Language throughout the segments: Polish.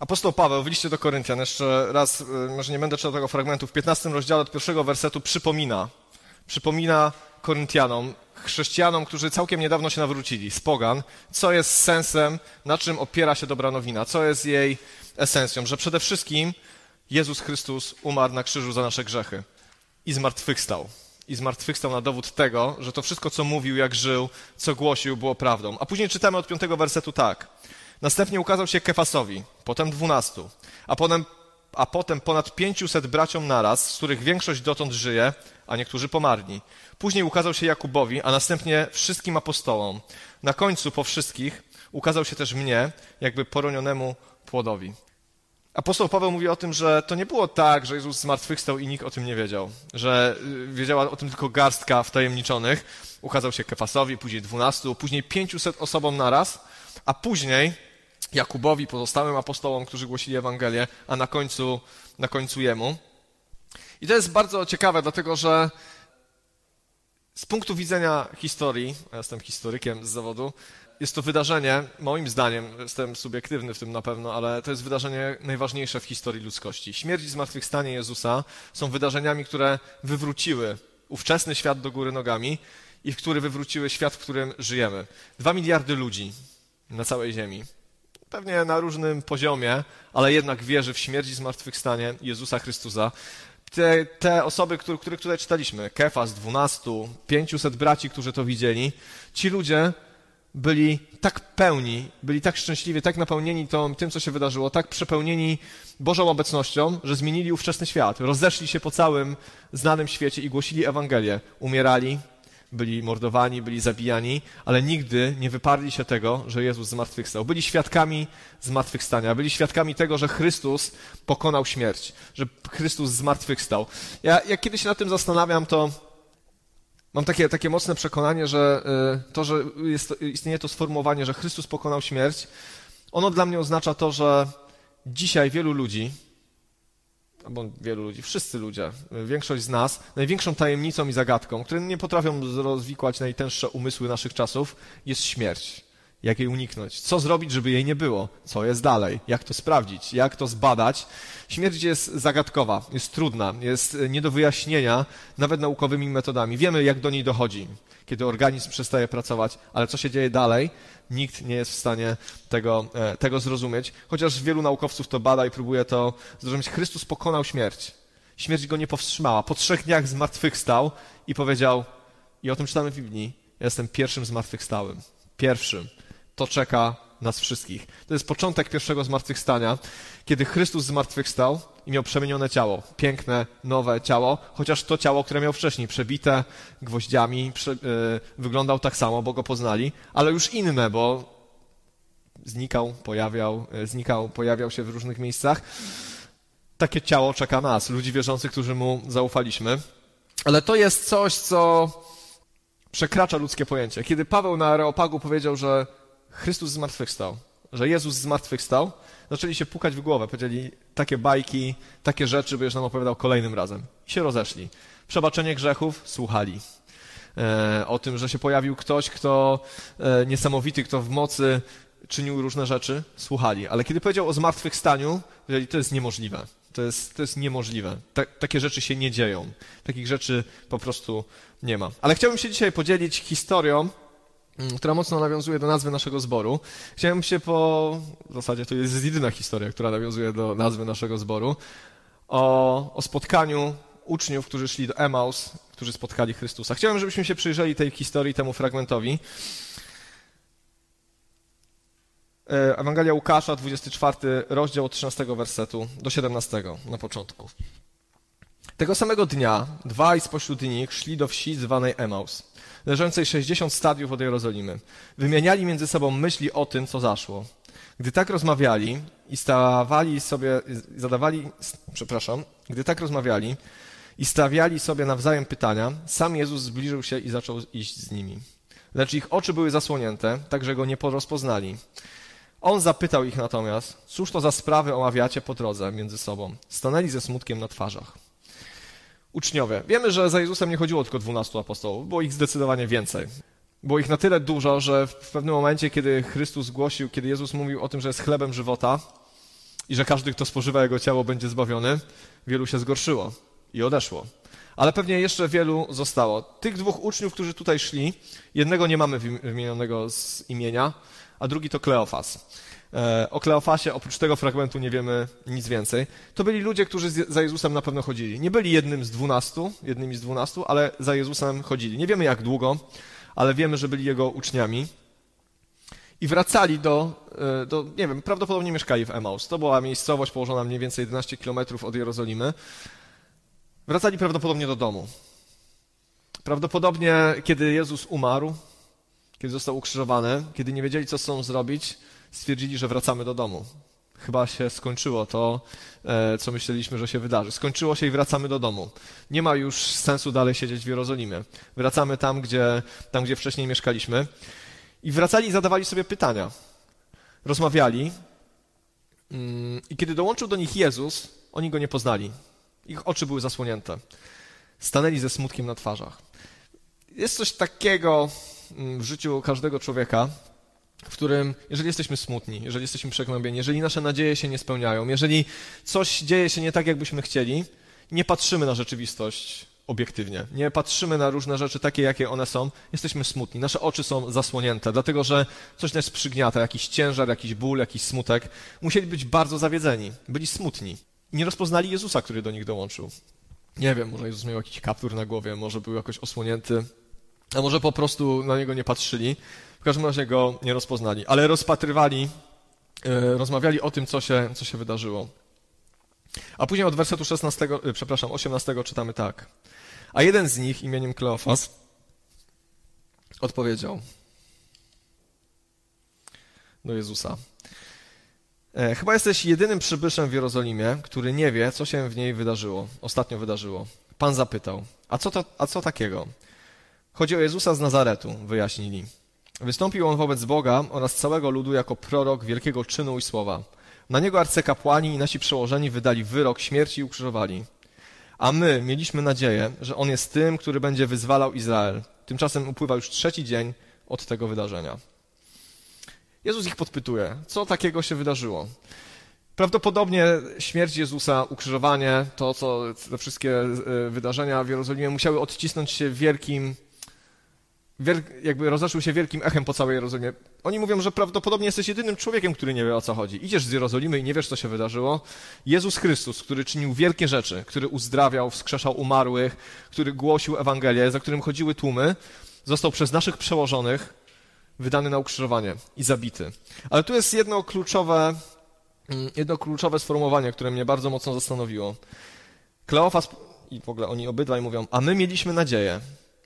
Apostoł Paweł w liście do Koryntian, jeszcze raz, y, może nie będę czytał tego fragmentu, w 15 rozdziale od pierwszego wersetu przypomina, przypomina Koryntianom, chrześcijanom, którzy całkiem niedawno się nawrócili z pogan, co jest sensem, na czym opiera się dobra nowina, co jest jej esencją, że przede wszystkim Jezus Chrystus umarł na krzyżu za nasze grzechy i zmartwychwstał. I zmartwychwstał na dowód tego, że to wszystko, co mówił, jak żył, co głosił, było prawdą. A później czytamy od piątego wersetu tak. Następnie ukazał się Kefasowi, potem dwunastu, a potem, a potem ponad pięciuset braciom naraz, z których większość dotąd żyje, a niektórzy pomarli. Później ukazał się Jakubowi, a następnie wszystkim apostołom. Na końcu po wszystkich ukazał się też mnie, jakby poronionemu płodowi. Apostoł Paweł mówi o tym, że to nie było tak, że Jezus zmartwychwstał i nikt o tym nie wiedział, że y, wiedziała o tym tylko garstka wtajemniczonych. Ukazał się Kefasowi, później dwunastu, później pięciuset osobom naraz, a później Jakubowi, pozostałym apostołom, którzy głosili Ewangelię, a na końcu, na końcu jemu. I to jest bardzo ciekawe, dlatego że z punktu widzenia historii, ja jestem historykiem z zawodu, jest to wydarzenie, moim zdaniem, jestem subiektywny w tym na pewno, ale to jest wydarzenie najważniejsze w historii ludzkości. Śmierć i zmartwychwstanie Jezusa są wydarzeniami, które wywróciły ówczesny świat do góry nogami i w który wywróciły świat, w którym żyjemy. Dwa miliardy ludzi na całej Ziemi. Pewnie na różnym poziomie, ale jednak wierzy w śmierć i zmartwychwstanie Jezusa Chrystusa. Te, te osoby, które, których tutaj czytaliśmy, Kefas, dwunastu, pięciuset braci, którzy to widzieli, ci ludzie byli tak pełni, byli tak szczęśliwi, tak napełnieni to, tym, co się wydarzyło, tak przepełnieni Bożą obecnością, że zmienili ówczesny świat. Rozeszli się po całym znanym świecie i głosili Ewangelię. Umierali, byli mordowani, byli zabijani, ale nigdy nie wyparli się tego, że Jezus zmartwychwstał. Byli świadkami zmartwychwstania, byli świadkami tego, że Chrystus pokonał śmierć, że Chrystus zmartwychwstał. Ja, jak się nad tym zastanawiam, to Mam takie, takie mocne przekonanie, że y, to, że jest, istnieje to sformułowanie, że Chrystus pokonał śmierć, ono dla mnie oznacza to, że dzisiaj wielu ludzi, albo wielu ludzi, wszyscy ludzie, większość z nas, największą tajemnicą i zagadką, które nie potrafią rozwikłać najtęższe umysły naszych czasów, jest śmierć jak jej uniknąć, co zrobić, żeby jej nie było, co jest dalej, jak to sprawdzić, jak to zbadać. Śmierć jest zagadkowa, jest trudna, jest nie do wyjaśnienia nawet naukowymi metodami. Wiemy, jak do niej dochodzi, kiedy organizm przestaje pracować, ale co się dzieje dalej, nikt nie jest w stanie tego, e, tego zrozumieć, chociaż wielu naukowców to bada i próbuje to zrozumieć. Chrystus pokonał śmierć. Śmierć go nie powstrzymała. Po trzech dniach zmartwychwstał i powiedział, i o tym czytamy w Biblii, jestem pierwszym zmartwychwstałym. Pierwszym to czeka nas wszystkich. To jest początek pierwszego zmartwychwstania, kiedy Chrystus zmartwychwstał i miał przemienione ciało. Piękne, nowe ciało, chociaż to ciało, które miał wcześniej, przebite gwoździami, prze, yy, wyglądał tak samo, bo go poznali, ale już inne, bo znikał, pojawiał, yy, znikał, pojawiał się w różnych miejscach. Takie ciało czeka nas, ludzi wierzących, którzy mu zaufaliśmy. Ale to jest coś, co przekracza ludzkie pojęcie. Kiedy Paweł na Areopagu powiedział, że Chrystus zmartwychwstał, że Jezus zmartwychwstał, zaczęli się pukać w głowę. Powiedzieli takie bajki, takie rzeczy, już nam opowiadał kolejnym razem. I się rozeszli. Przebaczenie grzechów słuchali. E, o tym, że się pojawił ktoś, kto e, niesamowity, kto w mocy czynił różne rzeczy, słuchali. Ale kiedy powiedział o zmartwychwstaniu, powiedzieli, to jest niemożliwe. To jest, to jest niemożliwe. Ta, takie rzeczy się nie dzieją. Takich rzeczy po prostu nie ma. Ale chciałbym się dzisiaj podzielić historią, która mocno nawiązuje do nazwy naszego zboru. Chciałem się po... W zasadzie to jest jedyna historia, która nawiązuje do nazwy naszego zboru. O, o spotkaniu uczniów, którzy szli do Emaus, którzy spotkali Chrystusa. Chciałem, żebyśmy się przyjrzeli tej historii, temu fragmentowi. E, Ewangelia Łukasza, 24 rozdział od 13 wersetu do 17 na początku. Tego samego dnia dwaj spośród nich szli do wsi zwanej Emaus leżącej 60 stadiów od Jerozolimy. Wymieniali między sobą myśli o tym, co zaszło. Gdy tak rozmawiali i stawali sobie, zadawali, przepraszam, gdy tak rozmawiali i stawiali sobie nawzajem pytania, sam Jezus zbliżył się i zaczął iść z nimi. Lecz ich oczy były zasłonięte, tak że go nie porozpoznali. On zapytał ich natomiast, cóż to za sprawy omawiacie po drodze między sobą. Stanęli ze smutkiem na twarzach uczniowie. Wiemy, że za Jezusem nie chodziło tylko 12 apostołów, było ich zdecydowanie więcej. Było ich na tyle dużo, że w pewnym momencie, kiedy Chrystus głosił, kiedy Jezus mówił o tym, że jest chlebem żywota, i że każdy, kto spożywa jego ciało, będzie zbawiony, wielu się zgorszyło i odeszło. Ale pewnie jeszcze wielu zostało. Tych dwóch uczniów, którzy tutaj szli, jednego nie mamy wymienionego z imienia, a drugi to Kleofas. E, o Kleofasie oprócz tego fragmentu nie wiemy nic więcej. To byli ludzie, którzy za Jezusem na pewno chodzili. Nie byli jednym z dwunastu, jednymi z dwunastu, ale za Jezusem chodzili. Nie wiemy jak długo, ale wiemy, że byli jego uczniami. I wracali do, e, do, nie wiem, prawdopodobnie mieszkali w Emaus. To była miejscowość położona mniej więcej 11 kilometrów od Jerozolimy. Wracali prawdopodobnie do domu. Prawdopodobnie, kiedy Jezus umarł, kiedy został ukrzyżowany, kiedy nie wiedzieli, co chcą zrobić, stwierdzili, że wracamy do domu. Chyba się skończyło to, e, co myśleliśmy, że się wydarzy. Skończyło się i wracamy do domu. Nie ma już sensu dalej siedzieć w Jerozolimie. Wracamy tam, gdzie, tam, gdzie wcześniej mieszkaliśmy. I wracali i zadawali sobie pytania. Rozmawiali. Mm, I kiedy dołączył do nich Jezus, oni go nie poznali. Ich oczy były zasłonięte. Stanęli ze smutkiem na twarzach. Jest coś takiego mm, w życiu każdego człowieka, w którym, jeżeli jesteśmy smutni, jeżeli jesteśmy przegnębieni, jeżeli nasze nadzieje się nie spełniają, jeżeli coś dzieje się nie tak, jakbyśmy chcieli, nie patrzymy na rzeczywistość obiektywnie. Nie patrzymy na różne rzeczy takie, jakie one są. Jesteśmy smutni. Nasze oczy są zasłonięte, dlatego że coś nas przygniata, jakiś ciężar, jakiś ból, jakiś smutek. Musieli być bardzo zawiedzeni. Byli smutni. Nie rozpoznali Jezusa, który do nich dołączył. Nie wiem, może Jezus miał jakiś kaptur na głowie, może był jakoś osłonięty, a może po prostu na niego nie patrzyli. W każdym razie go nie rozpoznali, ale rozpatrywali, e, rozmawiali o tym, co się, co się wydarzyło. A później od wersetu 16, e, przepraszam, 18 czytamy tak. A jeden z nich imieniem Kleofas odpowiedział do Jezusa. E, chyba jesteś jedynym przybyszem w Jerozolimie, który nie wie, co się w niej wydarzyło, ostatnio wydarzyło. Pan zapytał, a co, to, a co takiego? Chodzi o Jezusa z Nazaretu, wyjaśnili. Wystąpił on wobec Boga oraz całego ludu jako prorok wielkiego czynu i słowa. Na niego arcykapłani i nasi przełożeni wydali wyrok śmierci i ukrzyżowali. A my mieliśmy nadzieję, że on jest tym, który będzie wyzwalał Izrael. Tymczasem upływa już trzeci dzień od tego wydarzenia. Jezus ich podpytuje, co takiego się wydarzyło. Prawdopodobnie śmierć Jezusa, ukrzyżowanie, to co te wszystkie e, wydarzenia w Jerozolimie musiały odcisnąć się wielkim jakby rozeszły się wielkim echem po całej Jerozolimie. Oni mówią, że prawdopodobnie jesteś jedynym człowiekiem, który nie wie o co chodzi. Idziesz z Jerozolimy i nie wiesz, co się wydarzyło. Jezus Chrystus, który czynił wielkie rzeczy, który uzdrawiał, wskrzeszał umarłych, który głosił Ewangelię, za którym chodziły tłumy, został przez naszych przełożonych wydany na ukrzyżowanie i zabity. Ale tu jest jedno kluczowe, mm, jedno kluczowe sformułowanie, które mnie bardzo mocno zastanowiło. Kleofas i w ogóle oni obydwaj mówią, a my mieliśmy nadzieję,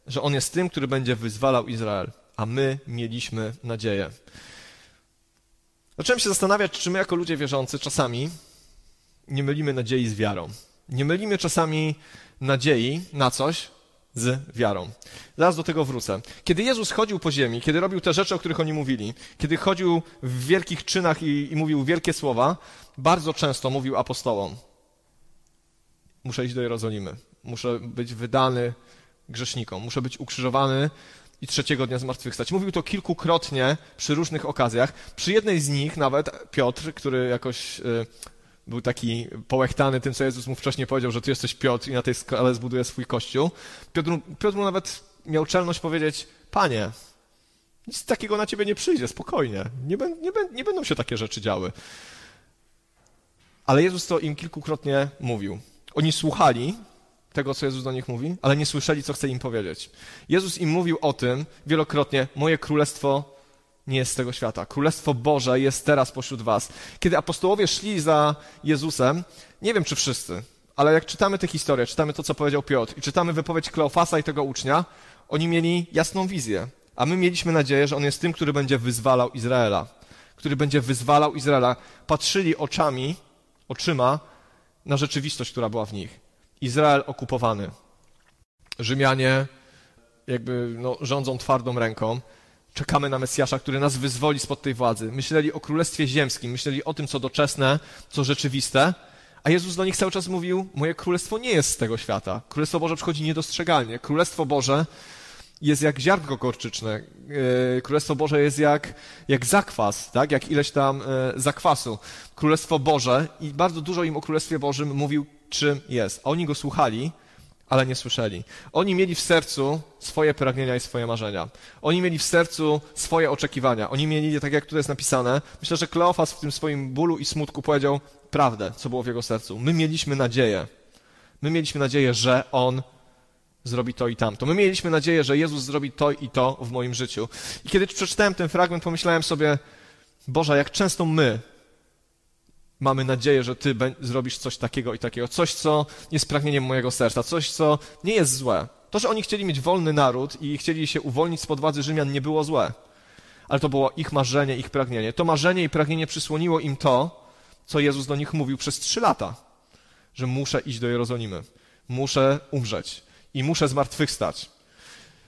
że On jest tym, który będzie wyzwalał Izrael, a my mieliśmy nadzieję. Zacząłem się zastanawiać, czy my jako ludzie wierzący czasami nie mylimy nadziei z wiarą. Nie mylimy czasami nadziei na coś z wiarą. Zaraz do tego wrócę. Kiedy Jezus chodził po ziemi, kiedy robił te rzeczy, o których oni mówili, kiedy chodził w wielkich czynach i, i mówił wielkie słowa, bardzo często mówił apostołom: Muszę iść do Jerozolimy, muszę być wydany grzesznikom. Muszę być ukrzyżowany i trzeciego dnia zmartwychwstać. Mówił to kilkukrotnie przy różnych okazjach. Przy jednej z nich nawet Piotr, który jakoś y, był taki połechtany tym, co Jezus mu wcześniej powiedział, że ty jesteś Piotr i na tej skale zbuduje swój kościół. Piotr, Piotr mu nawet miał czelność powiedzieć, panie, nic takiego na ciebie nie przyjdzie, spokojnie. Nie, nie, nie będą się takie rzeczy działy. Ale Jezus to im kilkukrotnie mówił. Oni słuchali, tego, co Jezus do nich mówi, ale nie słyszeli, co chce im powiedzieć. Jezus im mówił o tym wielokrotnie: Moje królestwo nie jest z tego świata. Królestwo Boże jest teraz pośród was. Kiedy apostołowie szli za Jezusem, nie wiem czy wszyscy, ale jak czytamy tę historię, czytamy to, co powiedział Piotr i czytamy wypowiedź Kleofasa i tego ucznia, oni mieli jasną wizję. A my mieliśmy nadzieję, że on jest tym, który będzie wyzwalał Izraela. Który będzie wyzwalał Izraela. Patrzyli oczami, oczyma na rzeczywistość, która była w nich. Izrael okupowany. Rzymianie jakby no, rządzą twardą ręką. Czekamy na Mesjasza, który nas wyzwoli spod tej władzy. Myśleli o Królestwie Ziemskim, myśleli o tym, co doczesne, co rzeczywiste, a Jezus do nich cały czas mówił, moje Królestwo nie jest z tego świata. Królestwo Boże przychodzi niedostrzegalnie. Królestwo Boże jest jak ziarnko gorczyczne. E, Królestwo Boże jest jak, jak zakwas, tak? jak ileś tam e, zakwasu. Królestwo Boże i bardzo dużo im o Królestwie Bożym mówił, czym jest. A oni go słuchali, ale nie słyszeli. Oni mieli w sercu swoje pragnienia i swoje marzenia. Oni mieli w sercu swoje oczekiwania. Oni mieli, tak jak tu jest napisane, myślę, że Kleofas w tym swoim bólu i smutku powiedział prawdę, co było w jego sercu. My mieliśmy nadzieję. My mieliśmy nadzieję, że On zrobi to i tamto. My mieliśmy nadzieję, że Jezus zrobi to i to w moim życiu. I kiedy przeczytałem ten fragment, pomyślałem sobie, Boże, jak często my mamy nadzieję, że Ty zrobisz coś takiego i takiego, coś, co jest pragnieniem mojego serca, coś, co nie jest złe. To, że oni chcieli mieć wolny naród i chcieli się uwolnić spod władzy Rzymian, nie było złe. Ale to było ich marzenie, ich pragnienie. To marzenie i pragnienie przysłoniło im to, co Jezus do nich mówił przez trzy lata, że muszę iść do Jerozolimy, muszę umrzeć i muszę zmartwychwstać,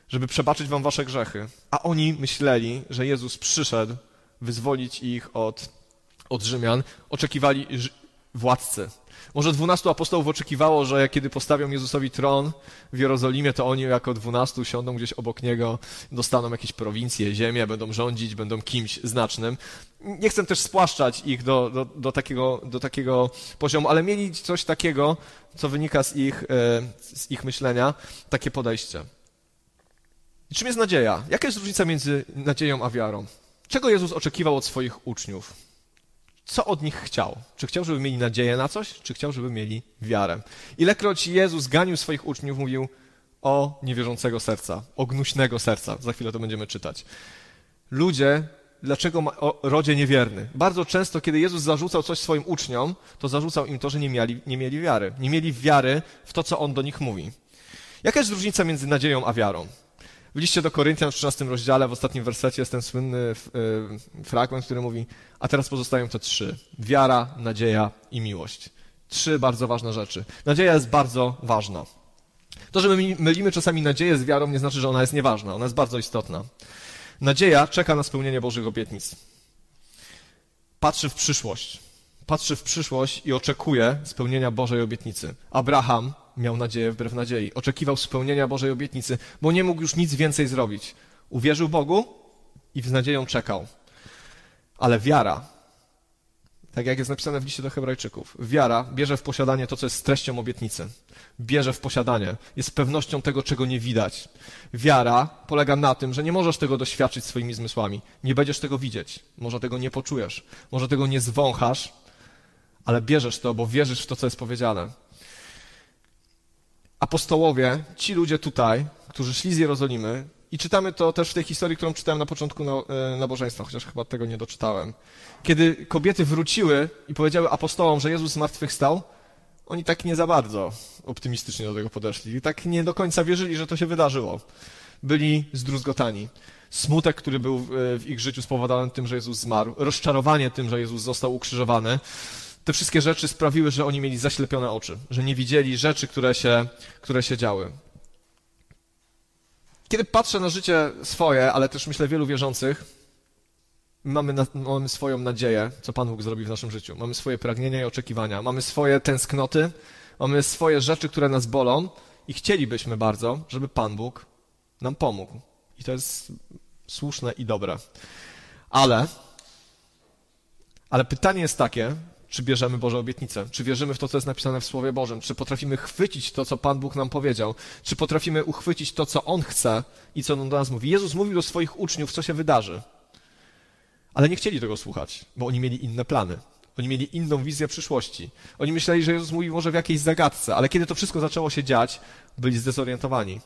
żeby przebaczyć wam wasze grzechy. A oni myśleli, że Jezus przyszedł wyzwolić ich od od Rzymian, oczekiwali władcy. Może dwunastu apostołów oczekiwało, że kiedy postawią Jezusowi tron w Jerozolimie, to oni jako dwunastu siądą gdzieś obok niego, dostaną jakieś prowincje, ziemię, będą rządzić, będą kimś znacznym. Nie chcę też spłaszczać ich do, do, do, takiego, do takiego poziomu, ale mieli coś takiego, co wynika z ich, e, z ich myślenia, takie podejście. I czym jest nadzieja? Jaka jest różnica między nadzieją a wiarą? Czego Jezus oczekiwał od swoich uczniów? Co od nich chciał. Czy chciał, żeby mieli nadzieję na coś, czy chciał, żeby mieli wiarę. Ilekroć Jezus ganił swoich uczniów, mówił o niewierzącego serca, o gnuśnego serca. Za chwilę to będziemy czytać. Ludzie, dlaczego ma, o rodzie niewierny? Bardzo często, kiedy Jezus zarzucał coś swoim uczniom, to zarzucał im to, że nie mieli, nie mieli wiary. Nie mieli wiary w to, co On do nich mówi. Jaka jest różnica między nadzieją a wiarą? W liście do Koryntian w 13 rozdziale, w ostatnim wersecie jest ten słynny e, fragment, który mówi, a teraz pozostają te trzy. Wiara, nadzieja i miłość. Trzy bardzo ważne rzeczy. Nadzieja jest bardzo ważna. To, że my mylimy czasami nadzieję z wiarą, nie znaczy, że ona jest nieważna. Ona jest bardzo istotna. Nadzieja czeka na spełnienie Bożych obietnic. Patrzy w przyszłość. Patrzy w przyszłość i oczekuje spełnienia Bożej obietnicy. Abraham miał nadzieję wbrew nadziei. Oczekiwał spełnienia Bożej obietnicy, bo nie mógł już nic więcej zrobić. Uwierzył Bogu i z nadzieją czekał. Ale wiara, tak jak jest napisane w liście do Hebrajczyków, wiara bierze w posiadanie to, co jest treścią obietnicy. Bierze w posiadanie, jest pewnością tego, czego nie widać. Wiara polega na tym, że nie możesz tego doświadczyć swoimi zmysłami. Nie będziesz tego widzieć. Może tego nie poczujesz. Może tego nie zwąchasz, ale bierzesz to, bo wierzysz w to, co jest powiedziane apostołowie, ci ludzie tutaj, którzy szli z Jerozolimy, i czytamy to też w tej historii, którą czytałem na początku e, nabożeństwa, chociaż chyba tego nie doczytałem. Kiedy kobiety wróciły i powiedziały apostołom, że Jezus zmartwychwstał, oni tak nie za bardzo optymistycznie do tego podeszli. I tak nie do końca wierzyli, że to się wydarzyło. Byli zdruzgotani. Smutek, który był w ich życiu spowodowany tym, że Jezus zmarł, rozczarowanie tym, że Jezus został ukrzyżowany, te wszystkie rzeczy sprawiły, że oni mieli zaślepione oczy, że nie widzieli rzeczy, które się, które się działy. Kiedy patrzę na życie swoje, ale też myślę wielu wierzących, mamy, na, mamy swoją nadzieję, co Pan Bóg zrobi w naszym życiu. Mamy swoje pragnienia i oczekiwania, mamy swoje tęsknoty, mamy swoje rzeczy, które nas bolą i chcielibyśmy bardzo, żeby Pan Bóg nam pomógł. I to jest słuszne i dobre. Ale, ale pytanie jest takie, czy bierzemy Boże obietnice? Czy wierzymy w to, co jest napisane w Słowie Bożym? Czy potrafimy chwycić to, co Pan Bóg nam powiedział? Czy potrafimy uchwycić to, co On chce i co On do nas mówi? Jezus mówił do swoich uczniów, co się wydarzy. Ale nie chcieli tego słuchać, bo oni mieli inne plany. Oni mieli inną wizję przyszłości. Oni myśleli, że Jezus mówi może w jakiejś zagadce, ale kiedy to wszystko zaczęło się dziać, byli zdezorientowani.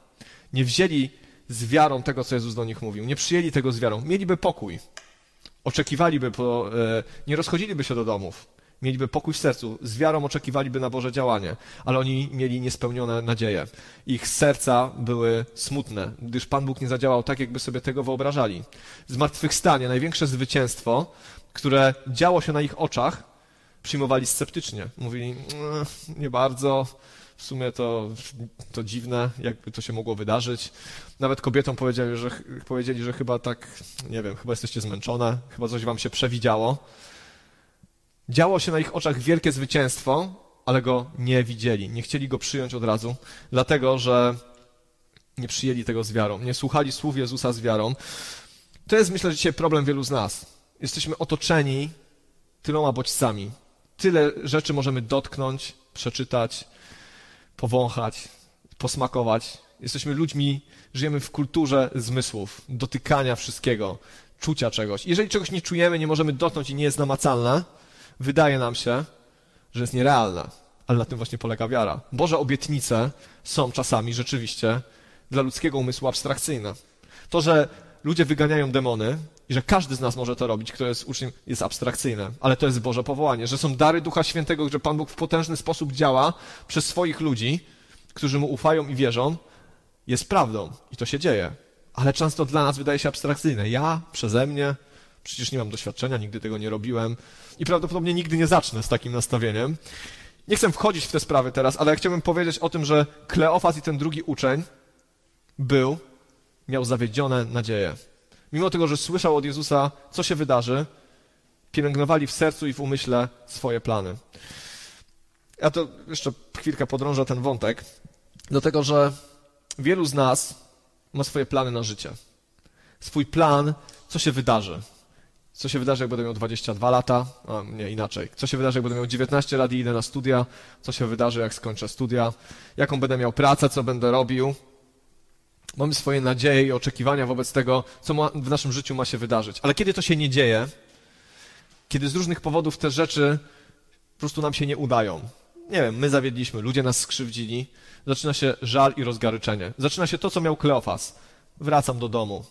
Nie wzięli z wiarą tego, co Jezus do nich mówił. Nie przyjęli tego z wiarą. Mieliby pokój. Oczekiwaliby, po, e, nie rozchodziliby się do domów mieliby pokój w sercu, z wiarą oczekiwaliby na Boże działanie, ale oni mieli niespełnione nadzieje. Ich serca były smutne, gdyż Pan Bóg nie zadziałał tak, jakby sobie tego wyobrażali. Zmartwychwstanie, największe zwycięstwo, które działo się na ich oczach, przyjmowali sceptycznie. Mówili, mm, nie bardzo, w sumie to, to dziwne, jakby to się mogło wydarzyć. Nawet kobietom powiedzieli że, powiedzieli, że chyba tak, nie wiem, chyba jesteście zmęczone, chyba coś wam się przewidziało. Działo się na ich oczach wielkie zwycięstwo, ale go nie widzieli, nie chcieli go przyjąć od razu, dlatego że nie przyjęli tego z wiarą, nie słuchali słów Jezusa z wiarą. To jest, myślę, że dzisiaj problem wielu z nas. Jesteśmy otoczeni tyloma bodźcami. Tyle rzeczy możemy dotknąć, przeczytać, powąchać, posmakować. Jesteśmy ludźmi, żyjemy w kulturze zmysłów, dotykania wszystkiego, czucia czegoś. Jeżeli czegoś nie czujemy, nie możemy dotknąć i nie jest namacalne, wydaje nam się, że jest nierealne. Ale na tym właśnie polega wiara. Boże obietnice są czasami rzeczywiście dla ludzkiego umysłu abstrakcyjne. To, że ludzie wyganiają demony i że każdy z nas może to robić, kto jest uczniem, jest abstrakcyjne, ale to jest Boże powołanie, że są dary Ducha Świętego, że Pan Bóg w potężny sposób działa przez swoich ludzi, którzy Mu ufają i wierzą, jest prawdą i to się dzieje. Ale często dla nas wydaje się abstrakcyjne. Ja, przeze mnie, przecież nie mam doświadczenia, nigdy tego nie robiłem i prawdopodobnie nigdy nie zacznę z takim nastawieniem. Nie chcę wchodzić w te sprawy teraz, ale chciałbym powiedzieć o tym, że Kleofas i ten drugi uczeń był, miał zawiedzione nadzieje. Mimo tego, że słyszał od Jezusa, co się wydarzy, pielęgnowali w sercu i w umyśle swoje plany. Ja to jeszcze chwilkę podrążę ten wątek, dlatego że wielu z nas ma swoje plany na życie. Swój plan, co się wydarzy. Co się wydarzy, jak będę miał 22 lata? A nie, inaczej. Co się wydarzy, jak będę miał 19 lat i idę na studia? Co się wydarzy, jak skończę studia? Jaką będę miał pracę? Co będę robił? Mamy swoje nadzieje i oczekiwania wobec tego, co ma, w naszym życiu ma się wydarzyć. Ale kiedy to się nie dzieje, kiedy z różnych powodów te rzeczy po prostu nam się nie udają, nie wiem, my zawiedliśmy, ludzie nas skrzywdzili, zaczyna się żal i rozgaryczenie. Zaczyna się to, co miał Kleofas. Wracam do domu,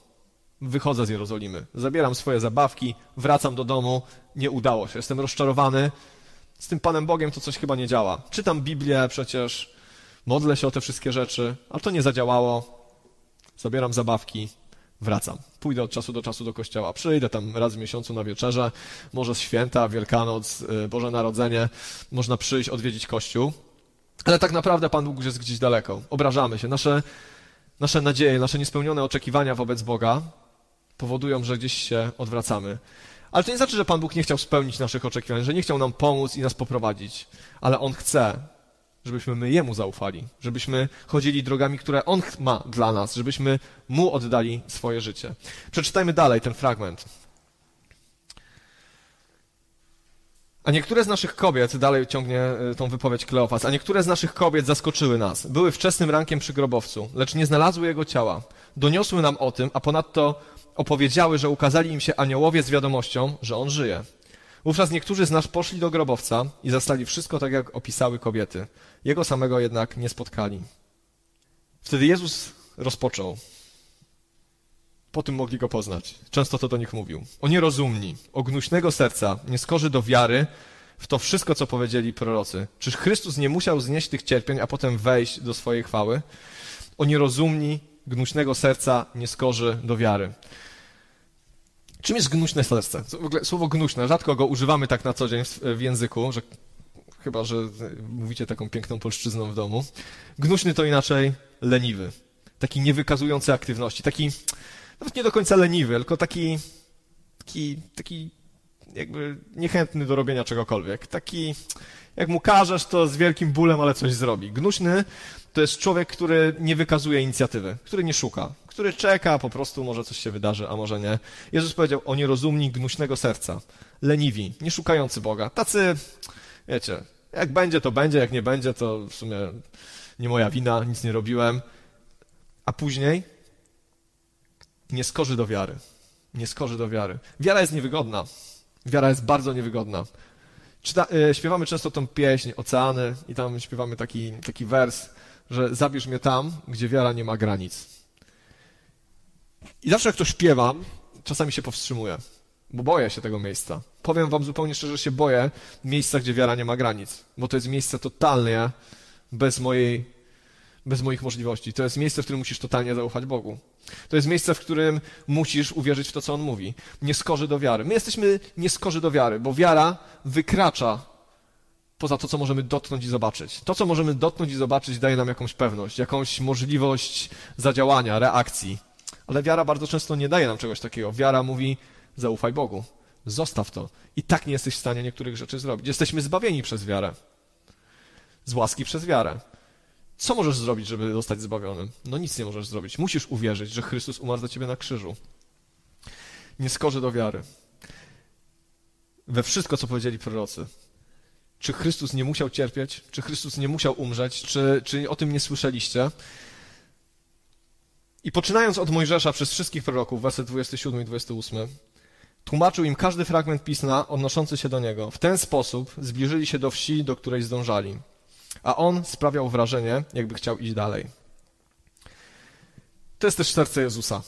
wychodzę z Jerozolimy, zabieram swoje zabawki, wracam do domu, nie udało się, jestem rozczarowany. Z tym Panem Bogiem to coś chyba nie działa. Czytam Biblię przecież, modlę się o te wszystkie rzeczy, ale to nie zadziałało. Zabieram zabawki, wracam. Pójdę od czasu do czasu do kościoła. Przyjdę tam raz w miesiącu na wieczerze, może święta, Wielkanoc, y, Boże Narodzenie. Można przyjść, odwiedzić kościół. Ale tak naprawdę Pan Bóg jest gdzieś daleko. Obrażamy się. Nasze, nasze nadzieje, nasze niespełnione oczekiwania wobec Boga powodują, że gdzieś się odwracamy. Ale to nie znaczy, że Pan Bóg nie chciał spełnić naszych oczekiwań, że nie chciał nam pomóc i nas poprowadzić. Ale On chce, żebyśmy my Jemu zaufali, żebyśmy chodzili drogami, które On ma dla nas, żebyśmy Mu oddali swoje życie. Przeczytajmy dalej ten fragment. A niektóre z naszych kobiet, dalej ciągnie e, tą wypowiedź Kleofas, a niektóre z naszych kobiet zaskoczyły nas. Były wczesnym rankiem przy grobowcu, lecz nie znalazły jego ciała. Doniosły nam o tym, a ponadto opowiedziały, że ukazali im się aniołowie z wiadomością, że on żyje. Wówczas niektórzy z nas poszli do grobowca i zastali wszystko tak, jak opisały kobiety. Jego samego jednak nie spotkali. Wtedy Jezus rozpoczął. Po tym mogli go poznać. Często to do nich mówił. O nierozumni, o gnuśnego serca, nie skorzy do wiary w to wszystko, co powiedzieli prorocy. Czyż Chrystus nie musiał znieść tych cierpień, a potem wejść do swojej chwały? O nierozumni, gnuśnego serca, nie skorzy do wiary. Czym jest gnuśne serce? W ogóle słowo gnuśne, rzadko go używamy tak na co dzień w, języku, że chyba, że mówicie taką piękną polszczyzną w domu. Gnuśny to inaczej leniwy. Taki niewykazujący aktywności. Taki nawet nie do końca leniwy, tylko taki, taki, taki jakby niechętny do robienia czegokolwiek. Taki, jak mu każesz, to z wielkim bólem, ale coś zrobi. Gnuśny to jest człowiek, który nie wykazuje inicjatywy, który nie szuka, który czeka, po prostu może coś się wydarzy, a może nie. Jezus powiedział o nierozumni, gnuśnego serca, leniwi, nie szukający Boga. Tacy, wiecie, jak będzie, to będzie, jak nie będzie, to w sumie nie moja wina, nic nie robiłem. A później nie skorzy do wiary. Nie skorzy do wiary. Wiara jest niewygodna. Wiara jest bardzo niewygodna. Czyta, y, śpiewamy często tą pieśń, Oceany, i tam śpiewamy taki, taki wers, że zabierz mnie tam, gdzie wiara nie ma granic. I zawsze jak to śpiewam, czasami się powstrzymuję, bo boję się tego miejsca. Powiem wam zupełnie szczerze, że się boję miejsca, gdzie wiara nie ma granic, bo to jest miejsce totalnie bez mojej, bez moich możliwości. To jest miejsce, w którym musisz totalnie zaufać Bogu. To jest miejsce, w którym musisz uwierzyć w to, co On mówi. Nie skorzy do wiary. My jesteśmy nieskorzy do wiary, bo wiara wykracza poza to, co możemy dotknąć i zobaczyć. To, co możemy dotknąć i zobaczyć, daje nam jakąś pewność, jakąś możliwość zadziałania, reakcji. Ale wiara bardzo często nie daje nam czegoś takiego. Wiara mówi: zaufaj Bogu, zostaw to. I tak nie jesteś w stanie niektórych rzeczy zrobić. Jesteśmy zbawieni przez wiarę. Z łaski przez wiarę. Co możesz zrobić, żeby zostać zbawionym? No nic nie możesz zrobić. Musisz uwierzyć, że Chrystus umarł za ciebie na krzyżu. Nie skorzy do wiary. We wszystko, co powiedzieli prorocy. Czy Chrystus nie musiał cierpieć? Czy Chrystus nie musiał umrzeć? Czy, czy o tym nie słyszeliście? I poczynając od Mojżesza przez wszystkich proroków, werset 27 i 28, tłumaczył im każdy fragment pisma odnoszący się do niego. W ten sposób zbliżyli się do wsi, do której zdążali. A on sprawiał wrażenie, jakby chciał iść dalej. To jest też serce Jezusa.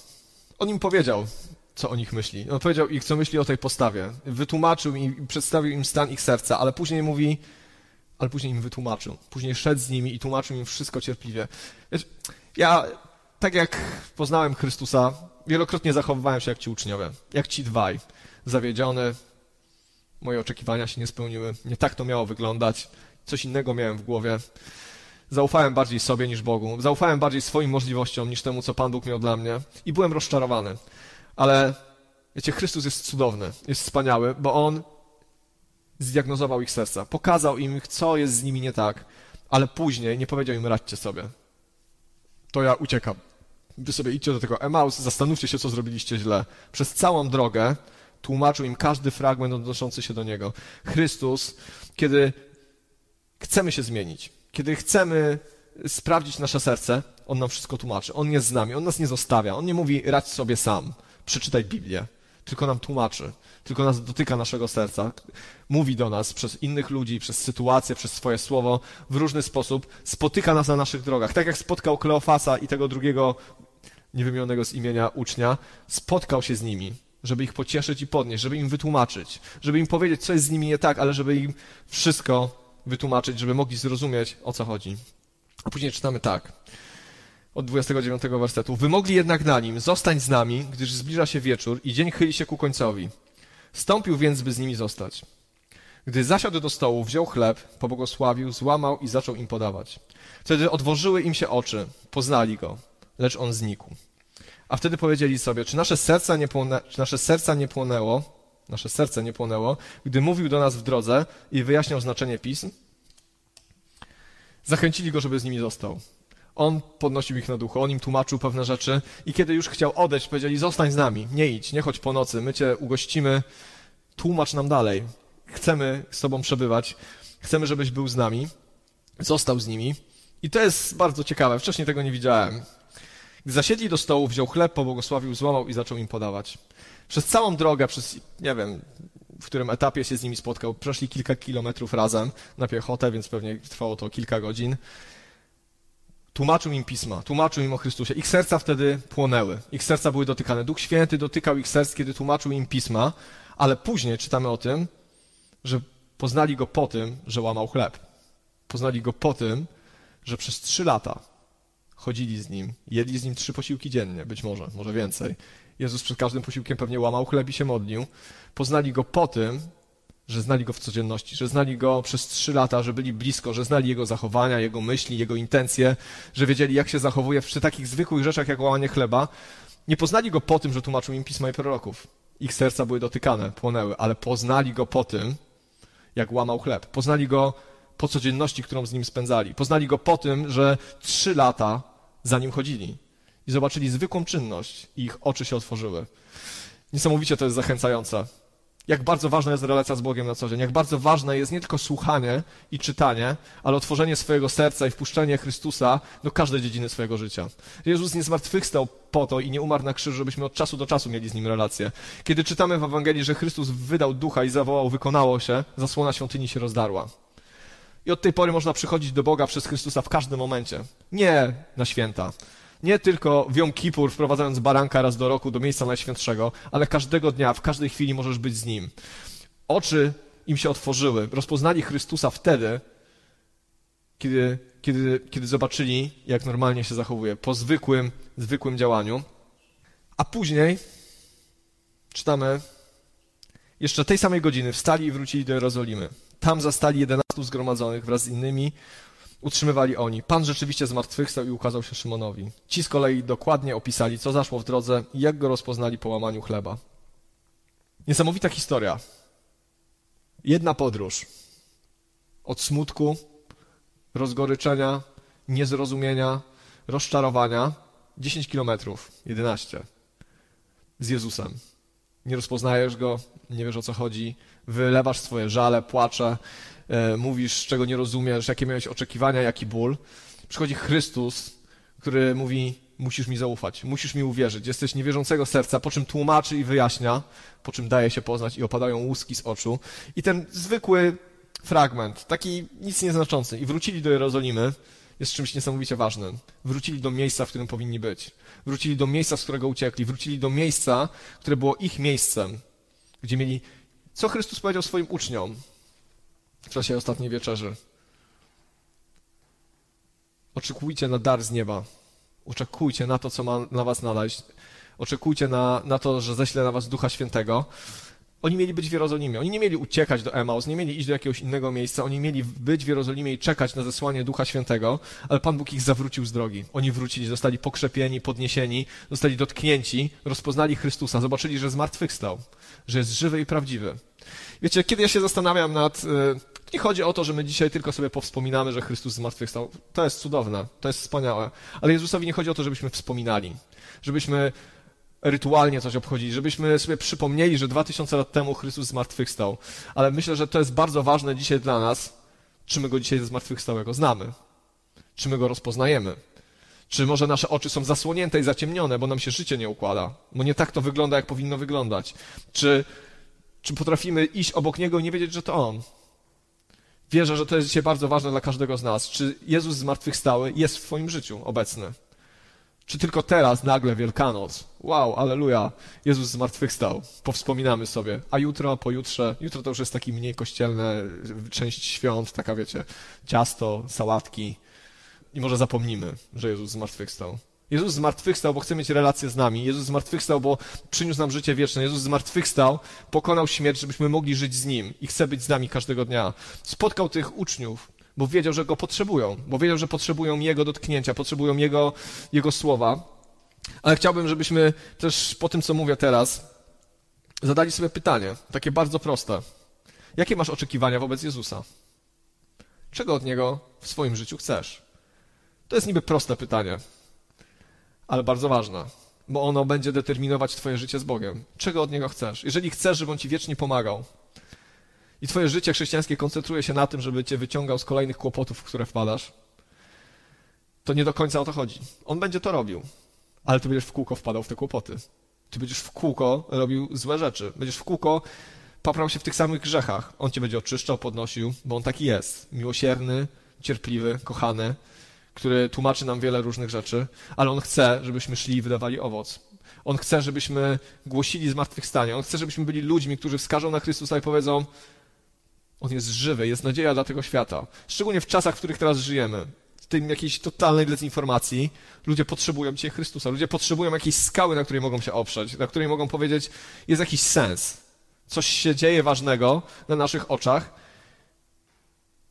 On im powiedział, co o nich myśli. On powiedział ich, co myśli o tej postawie. Wytłumaczył i przedstawił im stan ich serca, ale później mówi, ale później im wytłumaczył. Później szedł z nimi i tłumaczył im wszystko cierpliwie. Wiesz, ja, tak jak poznałem Chrystusa, wielokrotnie zachowywałem się jak ci uczniowie, jak ci dwaj. Zawiedziony, moje oczekiwania się nie spełniły, nie tak to miało wyglądać, coś innego miałem w głowie. Zaufałem bardziej sobie niż Bogu, zaufałem bardziej swoim możliwościom niż temu, co Pan Bóg miał dla mnie i byłem rozczarowany. Ale wiecie, Chrystus jest cudowny, jest wspaniały, bo On zdiagnozował ich serca, pokazał im, co jest z nimi nie tak, ale później nie powiedział im radźcie sobie. To ja uciekam. Wy sobie idźcie do tego Emaus, zastanówcie się, co zrobiliście źle. Przez całą drogę tłumaczył im każdy fragment odnoszący się do Niego. Chrystus, kiedy chcemy się zmienić, kiedy chcemy sprawdzić nasze serce, On nam wszystko tłumaczy. On jest z nami, On nas nie zostawia. On nie mówi radź sobie sam przeczytaj Biblię, tylko nam tłumaczy, tylko nas dotyka naszego serca, mówi do nas przez innych ludzi, przez sytuację, przez swoje słowo, w różny sposób, spotyka nas na naszych drogach. Tak jak spotkał Kleofasa i tego drugiego, niewymionionego z imienia ucznia, spotkał się z nimi, żeby ich pocieszyć i podnieść, żeby im wytłumaczyć, żeby im powiedzieć, co jest z nimi nie tak, ale żeby im wszystko wytłumaczyć, żeby mogli zrozumieć, o co chodzi. A później czytamy tak od 29 wersetu. Wymogli jednak na nim, zostań z nami, gdyż zbliża się wieczór i dzień chyli się ku końcowi. Stąpił więc, by z nimi zostać. Gdy zasiadł do stołu, wziął chleb, pobłogosławił, złamał i zaczął im podawać. Wtedy odwożyły im się oczy, poznali go, lecz on znikł. A wtedy powiedzieli sobie, czy nasze serca nie, czy nasze serca nie płonęło, nasze serce nie płonęło, gdy mówił do nas w drodze i wyjaśniał znaczenie pism? Zachęcili go, żeby z nimi został. On podnosił ich na duchu, on im tłumaczył pewne rzeczy i kiedy już chciał odejść, powiedzieli, zostań z nami, nie idź, nie chodź po nocy, my cię ugościmy, tłumacz nam dalej. Chcemy z tobą przebywać, chcemy, żebyś był z nami, został z nimi. I to jest bardzo ciekawe, wcześniej tego nie widziałem. Gdy zasiedli do stołu, wziął chleb, pobłogosławił, złamał i zaczął im podawać. Przez całą drogę, przez, nie wiem, w którym etapie się z nimi spotkał, przeszli kilka kilometrów razem na piechotę, więc pewnie trwało to kilka godzin. Tłumaczył im pisma, tłumaczył im o Chrystusie. Ich serca wtedy płonęły, ich serca były dotykane. Duch Święty dotykał ich serc, kiedy tłumaczył im pisma, ale później czytamy o tym, że poznali go po tym, że łamał chleb. Poznali go po tym, że przez trzy lata chodzili z nim, jedli z nim trzy posiłki dziennie, być może, może więcej. Jezus przed każdym posiłkiem pewnie łamał chleb i się modlił. Poznali go po tym, że znali go w codzienności, że znali go przez trzy lata, że byli blisko, że znali jego zachowania, jego myśli, jego intencje, że wiedzieli, jak się zachowuje przy takich zwykłych rzeczach, jak łamanie chleba. Nie poznali go po tym, że tłumaczył im pisma i proroków. Ich serca były dotykane, płonęły, ale poznali go po tym, jak łamał chleb. Poznali go po codzienności, którą z nim spędzali. Poznali go po tym, że trzy lata za nim chodzili i zobaczyli zwykłą czynność i ich oczy się otworzyły. Niesamowicie to jest zachęcające jak bardzo ważna jest relacja z Bogiem na co dzień, jak bardzo ważne jest nie tylko słuchanie i czytanie, ale otworzenie swojego serca i wpuszczenie Chrystusa do każdej dziedziny swojego życia. Jezus nie zmartwychwstał po to i nie umarł na krzyżu, żebyśmy od czasu do czasu mieli z Nim relację. Kiedy czytamy w Ewangelii, że Chrystus wydał ducha i zawołał, wykonało się, zasłona świątyni się rozdarła. I od tej pory można przychodzić do Boga przez Chrystusa w każdym momencie. Nie na święta, nie tylko w Jom Kippur, wprowadzając baranka raz do roku do miejsca najświętszego, ale każdego dnia, w każdej chwili możesz być z Nim. Oczy im się otworzyły, rozpoznali Chrystusa wtedy, kiedy, kiedy, kiedy zobaczyli, jak normalnie się zachowuje, po zwykłym, zwykłym działaniu. A później czytamy, jeszcze tej samej godziny wstali i wrócili do Jerozolimy. Tam zastali jedenastu zgromadzonych wraz z innymi, utrzymywali oni. Pan rzeczywiście zmartwychwstał i ukazał się Szymonowi. Ci z kolei dokładnie opisali, co zaszło w drodze i jak go rozpoznali po łamaniu chleba. Niesamowita historia. Jedna podróż. Od smutku, rozgoryczenia, niezrozumienia, rozczarowania. 10 kilometrów, 11 z Jezusem. Nie rozpoznajesz go, nie wiesz o co chodzi, wylewasz swoje żale, płacze, e, mówisz, czego nie rozumiesz, jakie miałeś oczekiwania, jaki ból. Przychodzi Chrystus, który mówi: Musisz mi zaufać, musisz mi uwierzyć. Jesteś niewierzącego serca, po czym tłumaczy i wyjaśnia, po czym daje się poznać i opadają łuski z oczu. I ten zwykły fragment, taki nic nieznaczący. I wrócili do Jerozolimy, jest czymś niesamowicie ważnym. Wrócili do miejsca, w którym powinni być. Wrócili do miejsca, z którego uciekli. Wrócili do miejsca, które było ich miejscem, gdzie mieli. Co Chrystus powiedział swoim uczniom w czasie ostatniej wieczerzy? Oczekujcie na dar z nieba. Oczekujcie na to, co ma na was nadać. Oczekujcie na, na to, że ześle na was Ducha Świętego. Oni mieli być w Jerozolimie. Oni nie mieli uciekać do Emaus, nie mieli iść do jakiegoś innego miejsca. Oni mieli być w Jerozolimie i czekać na zesłanie Ducha Świętego, ale Pan Bóg ich zawrócił z drogi. Oni wrócili, zostali pokrzepieni, podniesieni, zostali dotknięci, rozpoznali Chrystusa, zobaczyli, że zmartwychwstał, że jest żywy i prawdziwy. Wiecie, kiedy ja się zastanawiam nad... Y, nie chodzi o to, że my dzisiaj tylko sobie powspominamy, że Chrystus zmartwychwstał. To jest cudowne, to jest wspaniałe. Ale Jezusowi nie chodzi o to, żebyśmy wspominali, żebyśmy rytualnie coś obchodzili, żebyśmy sobie przypomnieli, że 2000 lat temu Chrystus zmartwychwstał. Ale myślę, że to jest bardzo ważne dzisiaj dla nas, czy my go dzisiaj zmartwychwstałego znamy, czy my go rozpoznajemy. Czy może nasze oczy są zasłonięte i zaciemnione, bo nam się życie nie układa, bo nie tak to wygląda, jak powinno wyglądać. Czy, czy potrafimy iść obok Niego i nie wiedzieć, że to On? Wierzę, że to jest dzisiaj bardzo ważne dla każdego z nas. Czy Jezus zmartwychwstały jest w Twoim życiu obecny? Czy tylko teraz nagle Wielkanoc? Wow, aleluja, Jezus zmartwychwstał. Powspominamy sobie. A jutro, pojutrze, jutro to już jest taki mniej kościelne, część świąt, taka wiecie, ciasto, sałatki. I może zapomnimy, że Jezus zmartwychwstał. Jezus zmartwychwstał, bo chce mieć relację z nami. Jezus zmartwychwstał, bo przyniósł nam życie wieczne. Jezus zmartwychwstał, pokonał śmierć, żebyśmy mogli żyć z Nim i chce być z nami każdego dnia. Spotkał tych uczniów, bo wiedział, że go potrzebują, bo wiedział, że potrzebują jego dotknięcia, potrzebują jego, jego słowa. Ale chciałbym, żebyśmy też po tym, co mówię teraz, zadali sobie pytanie, takie bardzo proste. Jakie masz oczekiwania wobec Jezusa? Czego od Niego w swoim życiu chcesz? To jest niby proste pytanie, ale bardzo ważne, bo ono będzie determinować Twoje życie z Bogiem. Czego od Niego chcesz? Jeżeli chcesz, żeby On Ci wiecznie pomagał, i twoje życie chrześcijańskie koncentruje się na tym, żeby cię wyciągał z kolejnych kłopotów, w które wpadasz, to nie do końca o to chodzi. On będzie to robił, ale ty będziesz w kółko wpadał w te kłopoty. Ty będziesz w kółko robił złe rzeczy. Będziesz w kółko paprał się w tych samych grzechach. On cię będzie oczyszczał, podnosił, bo on taki jest. Miłosierny, cierpliwy, kochany, który tłumaczy nam wiele różnych rzeczy, ale on chce, żebyśmy szli i wydawali owoc. On chce, żebyśmy głosili zmartwychwstanie. On chce, żebyśmy byli ludźmi, którzy wskażą na Chrystusa i powiedzą: on jest żywy, jest nadzieja dla tego świata. Szczególnie w czasach, w których teraz żyjemy. W tym jakiejś totalnej dezinformacji. Ludzie potrzebują dzisiaj Chrystusa. Ludzie potrzebują jakiejś skały, na której mogą się oprzeć, na której mogą powiedzieć, jest jakiś sens. Coś się dzieje ważnego na naszych oczach.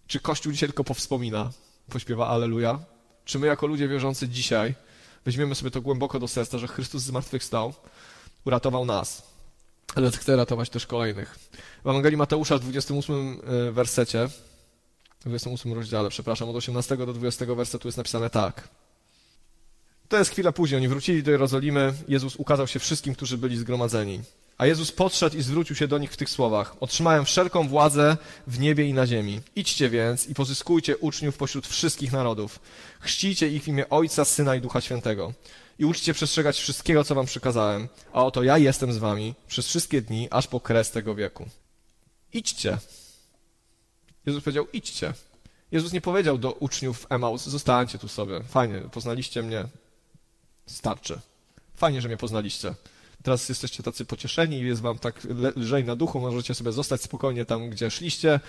Czy Kościół dzisiaj tylko powspomina, pośpiewa Aleluja? Czy my jako ludzie wierzący dzisiaj weźmiemy sobie to głęboko do serca, że Chrystus zmartwychwstał, uratował nas, ale chce ratować też kolejnych. W Ewangelii Mateusza w 28 e, wersecie, w 28 rozdziale, przepraszam, od 18 do 20 wersetu jest napisane tak. To jest chwila później. Oni wrócili do Jerozolimy. Jezus ukazał się wszystkim, którzy byli zgromadzeni. A Jezus podszedł i zwrócił się do nich w tych słowach. Otrzymałem wszelką władzę w niebie i na ziemi. Idźcie więc i pozyskujcie uczniów pośród wszystkich narodów. Chrzcijcie ich w imię Ojca, Syna i Ducha Świętego i uczcie przestrzegać wszystkiego, co wam przykazałem, a oto ja jestem z wami przez wszystkie dni, aż po kres tego wieku. Idźcie. Jezus powiedział, idźcie. Jezus nie powiedział do uczniów Emaus, zostańcie tu sobie. Fajnie, poznaliście mnie. Starczy. Fajnie, że mnie poznaliście. Teraz jesteście tacy pocieszeni jest wam tak lżej na duchu, możecie sobie zostać spokojnie tam, gdzie szliście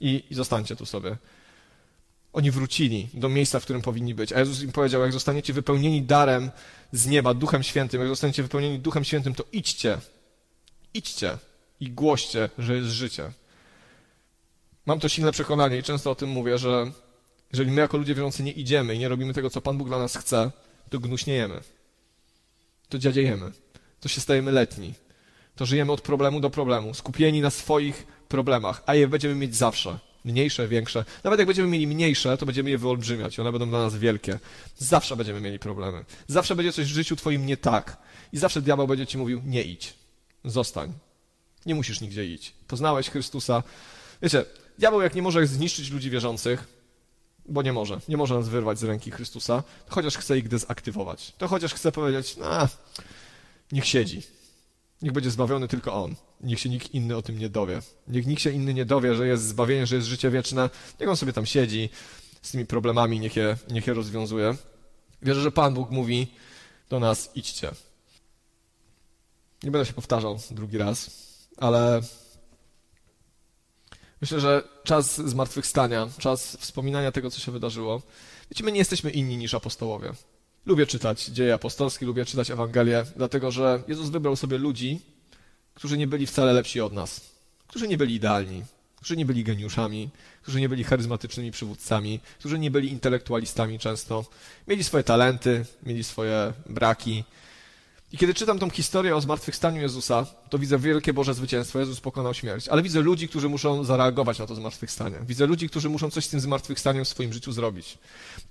i, i zostańcie tu sobie. Oni wrócili do miejsca, w którym powinni być. A Jezus im powiedział, jak zostaniecie wypełnieni darem z nieba, Duchem Świętym, jak zostaniecie wypełnieni Duchem Świętym, to idźcie, idźcie i głoście, że jest życie. Mam to silne przekonanie i często o tym mówię, że jeżeli my jako ludzie wierzący nie idziemy i nie robimy tego, co Pan Bóg dla nas chce, to gnuśniejemy. To dziadziejemy. To się stajemy letni. To żyjemy od problemu do problemu, skupieni na swoich problemach, a je będziemy mieć zawsze. Mniejsze, większe. Nawet jak będziemy mieli mniejsze, to będziemy je wyolbrzymiać. One będą dla nas wielkie. Zawsze będziemy mieli problemy. Zawsze będzie coś w życiu twoim nie tak. I zawsze diabeł będzie ci mówił, nie idź. Zostań. Nie musisz nigdzie iść. Poznałeś Chrystusa. Wiecie, diabeł jak nie może zniszczyć ludzi wierzących, bo nie może. Nie może nas wyrwać z ręki Chrystusa, to chociaż chce ich dezaktywować. To chociaż chce powiedzieć, no, niech siedzi. Niech będzie zbawiony tylko on. Niech się nikt inny o tym nie dowie. Niech nikt się inny nie dowie, że jest zbawienie, że jest życie wieczne. Niech on sobie tam siedzi z tymi problemami, niech je, niech je rozwiązuje. Wierzę, że Pan Bóg mówi do nas, idźcie. Nie będę się powtarzał drugi raz, ale myślę, że czas zmartwychwstania, czas wspominania tego, co się wydarzyło. Wiecie, my nie jesteśmy inni niż apostołowie. Lubię czytać dzieje apostolskie, lubię czytać Ewangelię, dlatego że Jezus wybrał sobie ludzi, którzy nie byli wcale lepsi od nas, którzy nie byli idealni, którzy nie byli geniuszami, którzy nie byli charyzmatycznymi przywódcami, którzy nie byli intelektualistami często. Mieli swoje talenty, mieli swoje braki. I kiedy czytam tą historię o zmartwychwstaniu Jezusa, to widzę wielkie Boże zwycięstwo. Jezus pokonał śmierć. Ale widzę ludzi, którzy muszą zareagować na to zmartwychwstanie. Widzę ludzi, którzy muszą coś z tym zmartwychwstaniem w swoim życiu zrobić.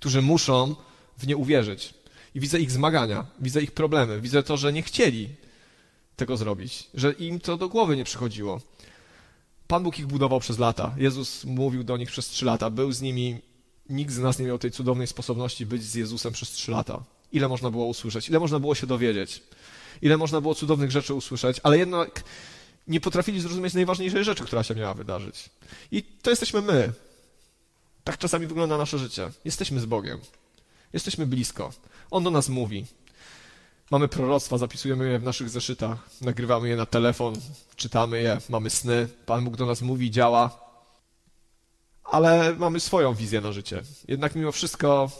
Którzy muszą w nie uwierzyć. I widzę ich zmagania, widzę ich problemy, widzę to, że nie chcieli tego zrobić, że im to do głowy nie przychodziło. Pan Bóg ich budował przez lata. Jezus mówił do nich przez trzy lata, był z nimi. Nikt z nas nie miał tej cudownej sposobności być z Jezusem przez trzy lata. Ile można było usłyszeć, ile można było się dowiedzieć, ile można było cudownych rzeczy usłyszeć, ale jednak nie potrafili zrozumieć najważniejszej rzeczy, która się miała wydarzyć. I to jesteśmy my. Tak czasami wygląda nasze życie. Jesteśmy z Bogiem. Jesteśmy blisko. On do nas mówi. Mamy proroctwa, zapisujemy je w naszych zeszytach, nagrywamy je na telefon, czytamy je, mamy sny. Pan Bóg do nas mówi, działa, ale mamy swoją wizję na życie. Jednak mimo wszystko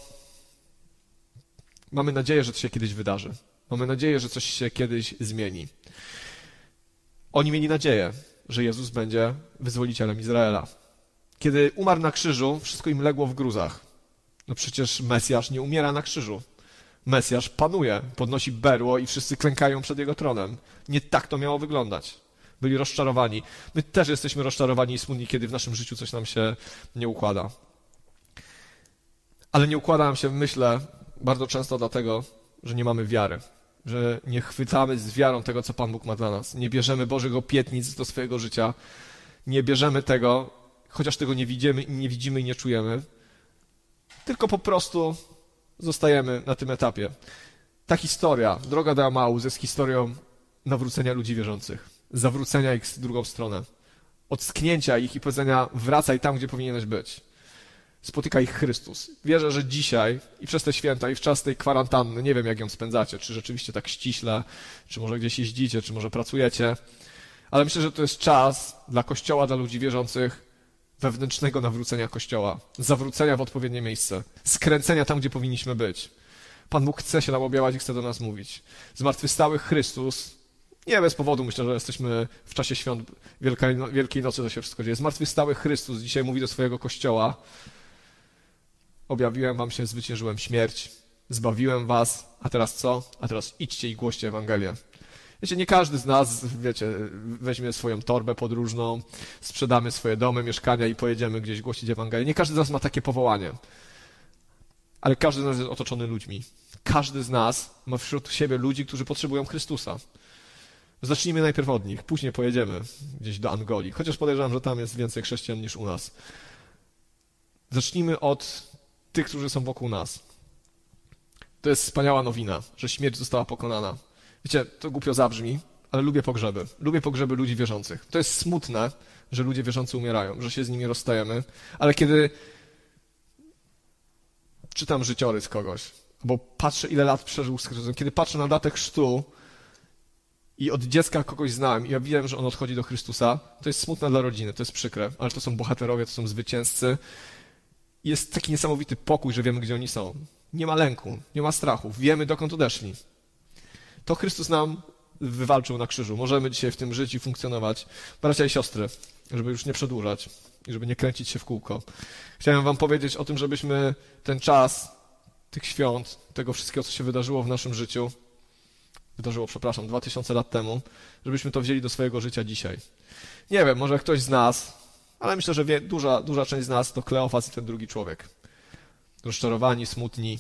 mamy nadzieję, że to się kiedyś wydarzy. Mamy nadzieję, że coś się kiedyś zmieni. Oni mieli nadzieję, że Jezus będzie wyzwolicielem Izraela. Kiedy umarł na krzyżu, wszystko im legło w gruzach. No przecież Mesjasz nie umiera na krzyżu. Mesjasz panuje, podnosi berło i wszyscy klękają przed jego tronem. Nie tak to miało wyglądać. Byli rozczarowani. My też jesteśmy rozczarowani i smutni, kiedy w naszym życiu coś nam się nie układa. Ale nie układa nam się, myślę, bardzo często dlatego, że nie mamy wiary. Że nie chwytamy z wiarą tego, co Pan Bóg ma dla nas. Nie bierzemy Bożych opietnic do swojego życia. Nie bierzemy tego, chociaż tego nie widzimy, nie widzimy i nie czujemy. Tylko po prostu zostajemy na tym etapie. Ta historia, droga do Amaus, jest historią nawrócenia ludzi wierzących, zawrócenia ich w drugą stronę, odsknięcia ich i powiedzenia wracaj tam, gdzie powinieneś być. Spotyka ich Chrystus. Wierzę, że dzisiaj i przez te święta i w czas tej kwarantanny, nie wiem jak ją spędzacie, czy rzeczywiście tak ściśle, czy może gdzieś jeździcie, czy może pracujecie, ale myślę, że to jest czas dla Kościoła, dla ludzi wierzących, wewnętrznego nawrócenia Kościoła, zawrócenia w odpowiednie miejsce, skręcenia tam, gdzie powinniśmy być. Pan Bóg chce się nam objawiać i chce do nas mówić. Zmartwychwstały Chrystus, nie bez powodu myślę, że jesteśmy w czasie świąt Wielkiej, Wielkiej Nocy, to się wszystko dzieje. Zmartwychwstały Chrystus dzisiaj mówi do swojego Kościoła, objawiłem wam się, zwyciężyłem śmierć, zbawiłem was, a teraz co? A teraz idźcie i głoście Ewangelię. Wiecie, nie każdy z nas, wiecie, weźmie swoją torbę podróżną, sprzedamy swoje domy, mieszkania i pojedziemy gdzieś głosić Ewangelię. Nie każdy z nas ma takie powołanie. Ale każdy z nas jest otoczony ludźmi. Każdy z nas ma wśród siebie ludzi, którzy potrzebują Chrystusa. Zacznijmy najpierw od nich, później pojedziemy gdzieś do Angolii, chociaż podejrzewam, że tam jest więcej chrześcijan niż u nas. Zacznijmy od tych, którzy są wokół nas. To jest wspaniała nowina, że śmierć została pokonana. Wiecie, to głupio zabrzmi, ale lubię pogrzeby. Lubię pogrzeby ludzi wierzących. To jest smutne, że ludzie wierzący umierają, że się z nimi rozstajemy, ale kiedy czytam życiorys kogoś, bo patrzę, ile lat przeżył z Chrystusem, kiedy patrzę na datę chrztu i od dziecka kogoś znam i ja wiem, że on odchodzi do Chrystusa, to jest smutne dla rodziny, to jest przykre, ale to są bohaterowie, to są zwycięzcy. Jest taki niesamowity pokój, że wiemy, gdzie oni są. Nie ma lęku, nie ma strachu, wiemy, dokąd odeszli. To Chrystus nam wywalczył na krzyżu. Możemy dzisiaj w tym żyć i funkcjonować. Bracia i siostry, żeby już nie przedłużać i żeby nie kręcić się w kółko. Chciałem wam powiedzieć o tym, żebyśmy ten czas tych świąt, tego wszystkiego, co się wydarzyło w naszym życiu, wydarzyło, przepraszam, dwa tysiące lat temu, żebyśmy to wzięli do swojego życia dzisiaj. Nie wiem, może ktoś z nas Ale myślę, że wie, duża, duża część z nas to Kleofas i ten drugi człowiek. Rozczarowani, smutni.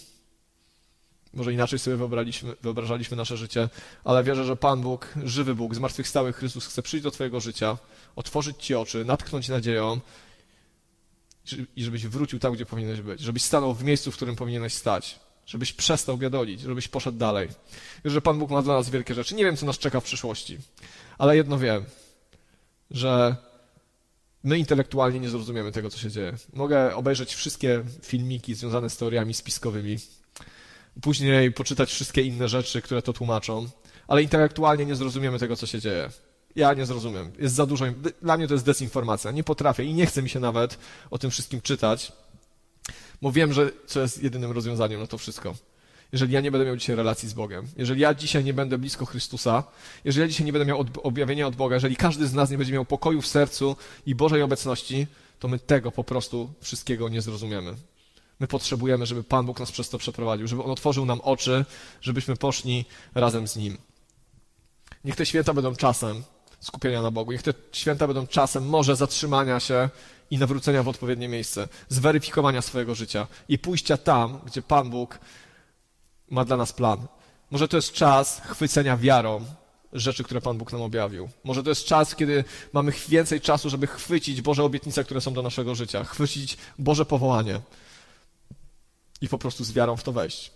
Może inaczej sobie wyobrażaliśmy, wyobrażaliśmy nasze życie, ale wierzę, że Pan Bóg, żywy Bóg, zmartwychwstały Chrystus chce przyjść do Twojego życia, otworzyć Ci oczy, natknąć nadzieją i żebyś wrócił tam, gdzie powinieneś być. Żebyś stanął w miejscu, w którym powinieneś stać. Żebyś przestał biadolić, żebyś poszedł dalej. Wierzę, że Pan Bóg ma dla nas wielkie rzeczy. Nie wiem, co nas czeka w przyszłości, ale jedno wiem, że my intelektualnie nie zrozumiemy tego, co się dzieje. Mogę obejrzeć wszystkie filmiki związane z teoriami spiskowymi, później poczytać wszystkie inne rzeczy, które to tłumaczą, ale intelektualnie nie zrozumiemy tego, co się dzieje. Ja nie zrozumiem. Jest za dużo. Dla mnie to jest dezinformacja. Nie potrafię i nie chcę mi się nawet o tym wszystkim czytać, bo wiem, że co jest jedynym rozwiązaniem na to wszystko. Jeżeli ja nie będę miał dzisiaj relacji z Bogiem, jeżeli ja dzisiaj nie będę blisko Chrystusa, jeżeli ja dzisiaj nie będę miał objawienia od Boga, jeżeli każdy z nas nie będzie miał pokoju w sercu i Bożej obecności, to my tego po prostu wszystkiego nie zrozumiemy. My potrzebujemy, żeby Pan Bóg nas przez to przeprowadził, żeby On otworzył nam oczy, żebyśmy poszli razem z Nim. Niech te święta będą czasem skupienia na Bogu. Niech te święta będą czasem może zatrzymania się i nawrócenia w odpowiednie miejsce, zweryfikowania swojego życia i pójścia tam, gdzie Pan Bóg ma dla nas plan. Może to jest czas chwycenia wiarą rzeczy, które Pan Bóg nam objawił. Może to jest czas, kiedy mamy więcej czasu, żeby chwycić Boże obietnice, które są do naszego życia, chwycić Boże powołanie i po prostu z wiarą w to wejść.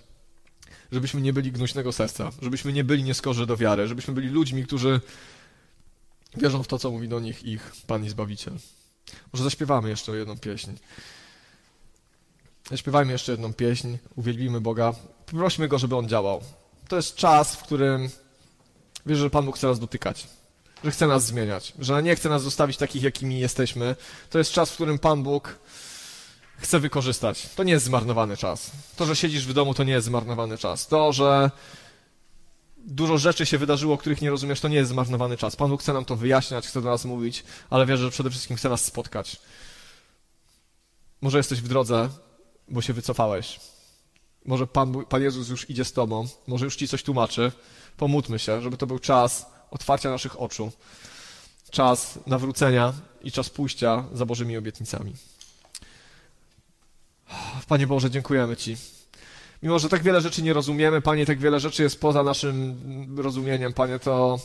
Żebyśmy nie byli gnuśnego serca, żebyśmy nie byli nieskorzy do wiary, żebyśmy byli ludźmi, którzy wierzą w to, co mówi do nich ich Pan i Zbawiciel. Może zaśpiewamy jeszcze jedną pieśń. Zaśpiewajmy jeszcze jedną pieśń, uwielbimy Boga, poprośmy Go, żeby On działał. To jest czas, w którym wierzę, że Pan Bóg chce nas dotykać, że chce nas zmieniać, że nie chce nas zostawić takich, jakimi jesteśmy. To jest czas, w którym Pan Bóg chce wykorzystać. To nie jest zmarnowany czas. To, że siedzisz w domu, to nie jest zmarnowany czas. To, że dużo rzeczy się wydarzyło, których nie rozumiesz, to nie jest zmarnowany czas. Pan Bóg chce nam to wyjaśniać, chce do nas mówić, ale wierzę, że przede wszystkim chce nas spotkać. Może jesteś w drodze, bo się wycofałeś. Może Pan, Pan Jezus już idzie z tobą, może już ci coś tłumaczy. Pomódlmy się, żeby to był czas otwarcia naszych oczu, czas nawrócenia i czas pójścia za Bożymi obietnicami. Panie Boże, dziękujemy Ci. Mimo, że tak wiele rzeczy nie rozumiemy, Panie, tak wiele rzeczy jest poza naszym rozumieniem, Panie, to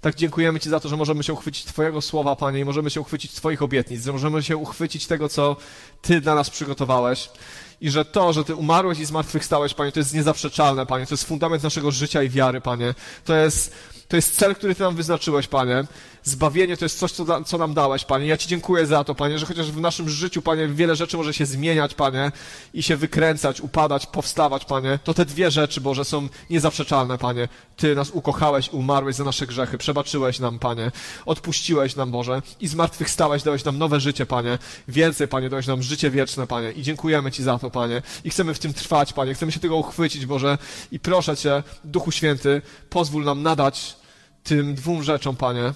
tak dziękujemy Ci za to, że możemy się uchwycić Twojego słowa, Panie, i możemy się uchwycić Twoich obietnic, że możemy się uchwycić tego, co Ty dla nas przygotowałeś. I że to, że Ty umarłeś i zmartwychwstałeś, Panie, to jest niezaprzeczalne, Panie, to jest fundament naszego życia i wiary, Panie. To jest, to jest cel, który Ty nam wyznaczyłeś, Panie. Zbawienie to jest coś, co, co nam dałeś, Panie. Ja Ci dziękuję za to, Panie, że chociaż w naszym życiu, Panie, wiele rzeczy może się zmieniać, Panie, i się wykręcać, upadać, powstawać, Panie, to te dwie rzeczy, Boże, są niezaprzeczalne, Panie. Ty nas ukochałeś, umarłeś za nasze grzechy, przebaczyłeś nam, Panie, odpuściłeś nam, Boże, i zmartwychwstałeś, dałeś nam nowe życie, Panie. Więcej, Panie, dałeś nam życie wieczne, Panie, i dziękujemy Ci za to, Panie. I chcemy w tym trwać, Panie, chcemy się tego uchwycić, Boże, i proszę Cię, Duchu Święty, pozwól nam nadać tym dwóm rzeczom, Panie,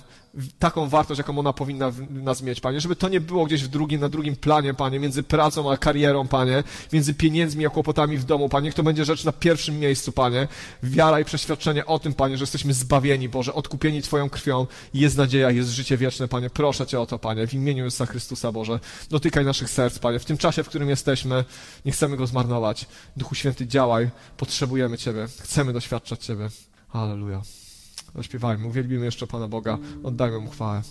taką wartość, jaką ona powinna nas mieć, Panie, żeby to nie było gdzieś w drugim, na drugim planie, Panie, między pracą a karierą, Panie, między pieniędzmi a kłopotami w domu, Panie, to będzie rzecz na pierwszim miejscu, Panie. Wiara i przeświadczenie o tym, Panie, że jesteśmy zbawieni, Boże, odkupieni Twoją krwią jest nadzieja, jest życie wieczne, Panie. Proszę Cię o to, Panie, w imieniu Jezusa Chrystusa, Boże. Dotykaj naszych serc, Panie. W tym czasie, w którym jesteśmy, nie chcemy go zmarnować. Duchu Święty, działaj. Potrzebujemy Ciebie. Chcemy doświadczać Ciebie. Halleluja. Zaśpiewajmy, uwielbimy jeszcze Pana Boga, oddajmy Mu chwałę.